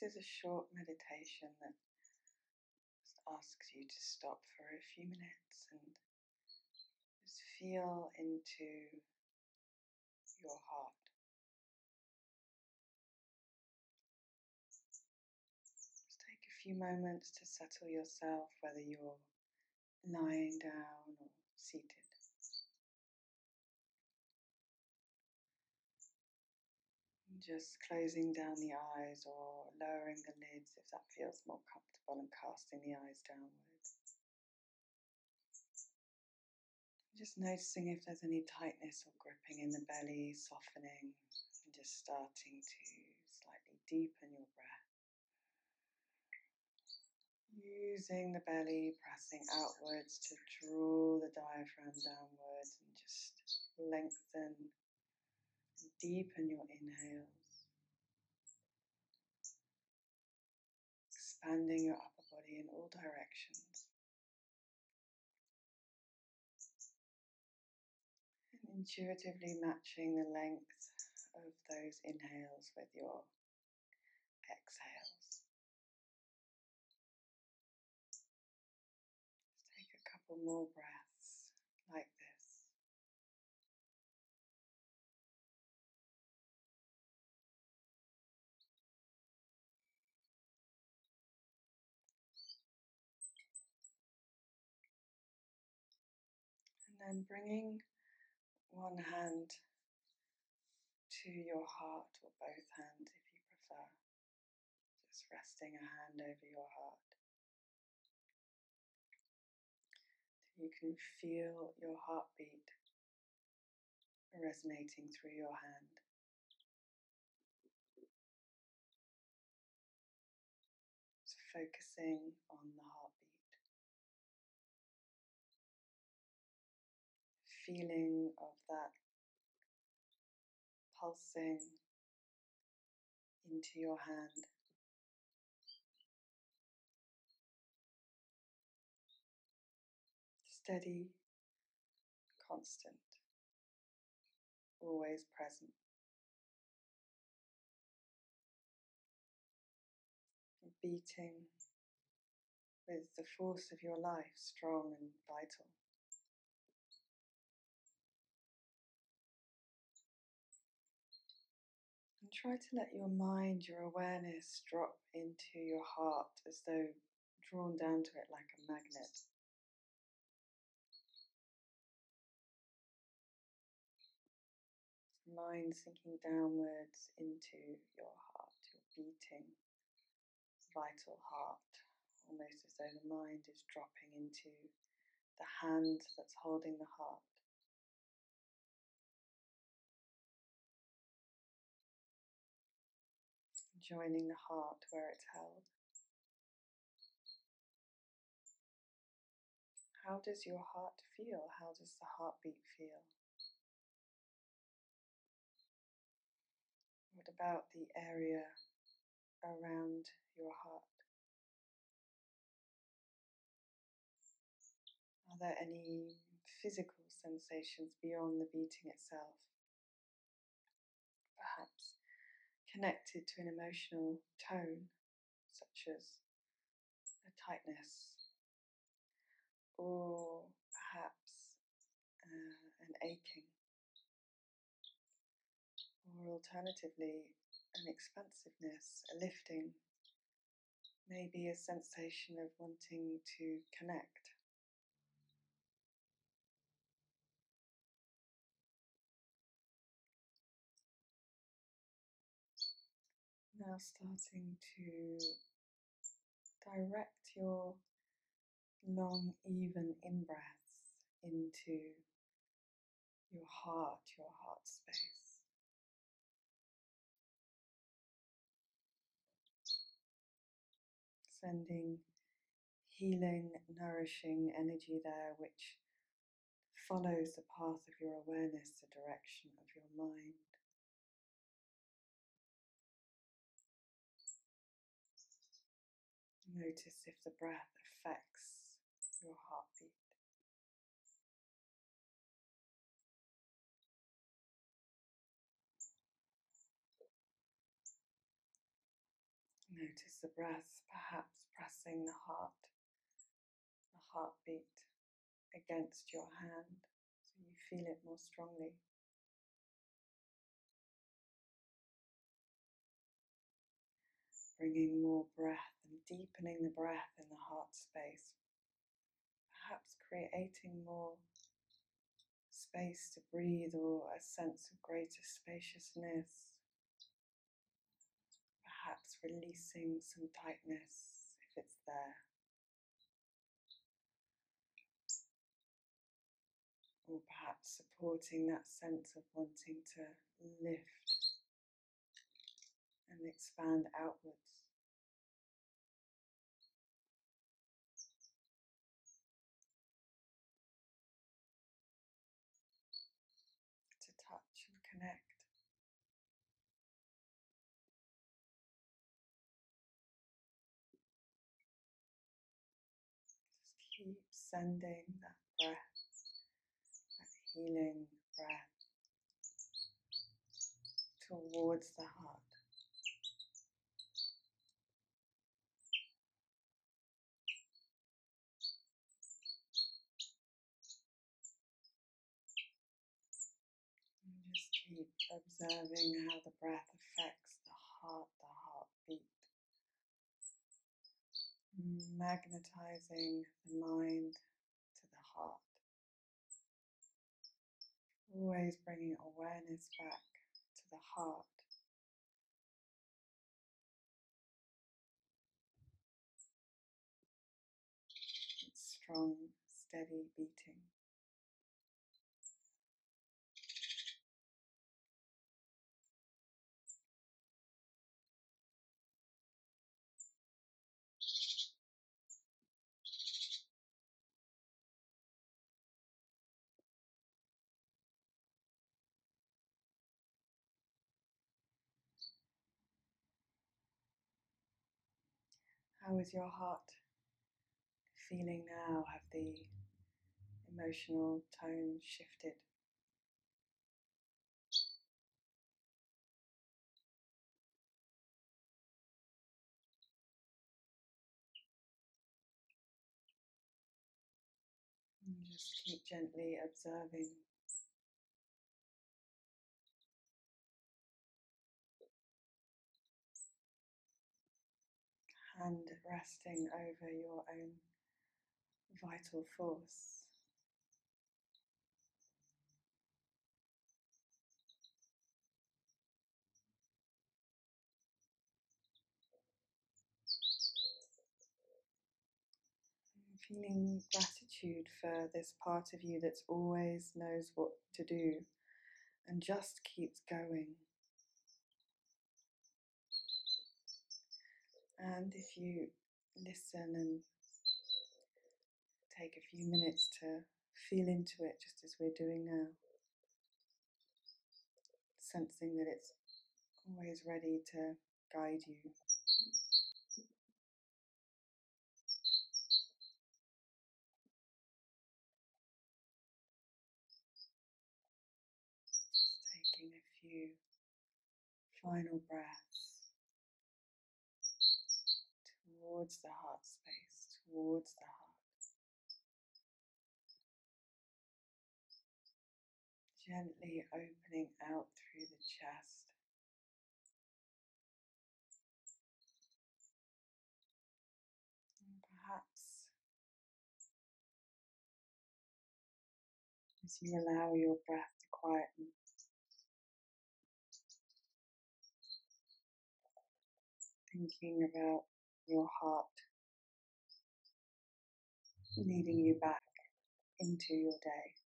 This is a short meditation that asks you to stop for a few minutes and just feel into your heart. Just take a few moments to settle yourself, whether you're lying down or seated. Just closing down the eyes or lowering the lids if that feels more comfortable and casting the eyes downward. Just noticing if there's any tightness or gripping in the belly, softening, and just starting to slightly deepen your breath. Using the belly, pressing outwards to draw the diaphragm downwards and just lengthen Deepen your inhales. Expanding your upper body in all directions. And intuitively matching the length of those inhales with your exhales. Take a couple more breaths then bringing one hand to your heart, or both hands if you prefer. Just resting a hand over your heart. So you can feel your heartbeat resonating through your hand. So focusing on the heartbeat. Feeling of that pulsing into your hand. Steady, constant, always present. Beating with the force of your life, strong and vital. Try to let your mind, your awareness drop into your heart as though drawn down to it like a magnet. Mind sinking downwards into your heart, your beating, vital heart, almost as though the mind is dropping into the hand that's holding the heart. Joining the heart where it's held. How does your heart feel? How does the heartbeat feel? What about the area around your heart? Are there any physical sensations beyond the beating itself? Perhaps connected to an emotional tone, such as a tightness, or perhaps uh, an aching, or alternatively, an expansiveness, a lifting, maybe a sensation of wanting to connect. Now starting to direct your long, even in breaths into your heart, your heart space. Sending healing, nourishing energy there, which follows the path of your awareness, the direction of your mind. Notice if the breath affects your heartbeat. Notice the breath, perhaps pressing the heart, the heartbeat against your hand so you feel it more strongly. Bringing more breath deepening the breath in the heart space. Perhaps creating more space to breathe or a sense of greater spaciousness. Perhaps releasing some tightness if it's there. or perhaps supporting that sense of wanting to lift and expand outwards. Connect. Just keep sending that breath that healing breath towards the heart. And just keep observing how the breath affects the heart, the heartbeat, magnetizing the mind to the heart, Always bringing awareness back to the heart. Strong, steady beating. How is your heart feeling now? Have the emotional tone shifted? Just keep gently observing hand resting over your own vital force. feeling gratitude for this part of you that always knows what to do and just keeps going. And if you listen and take a few minutes to feel into it, just as we're doing now, sensing that it's always ready to guide you. Taking a few final breaths. Towards the heart space, towards the heart. Gently opening out through the chest. And perhaps as you allow your breath to quieten, thinking about your heart leading you back into your day.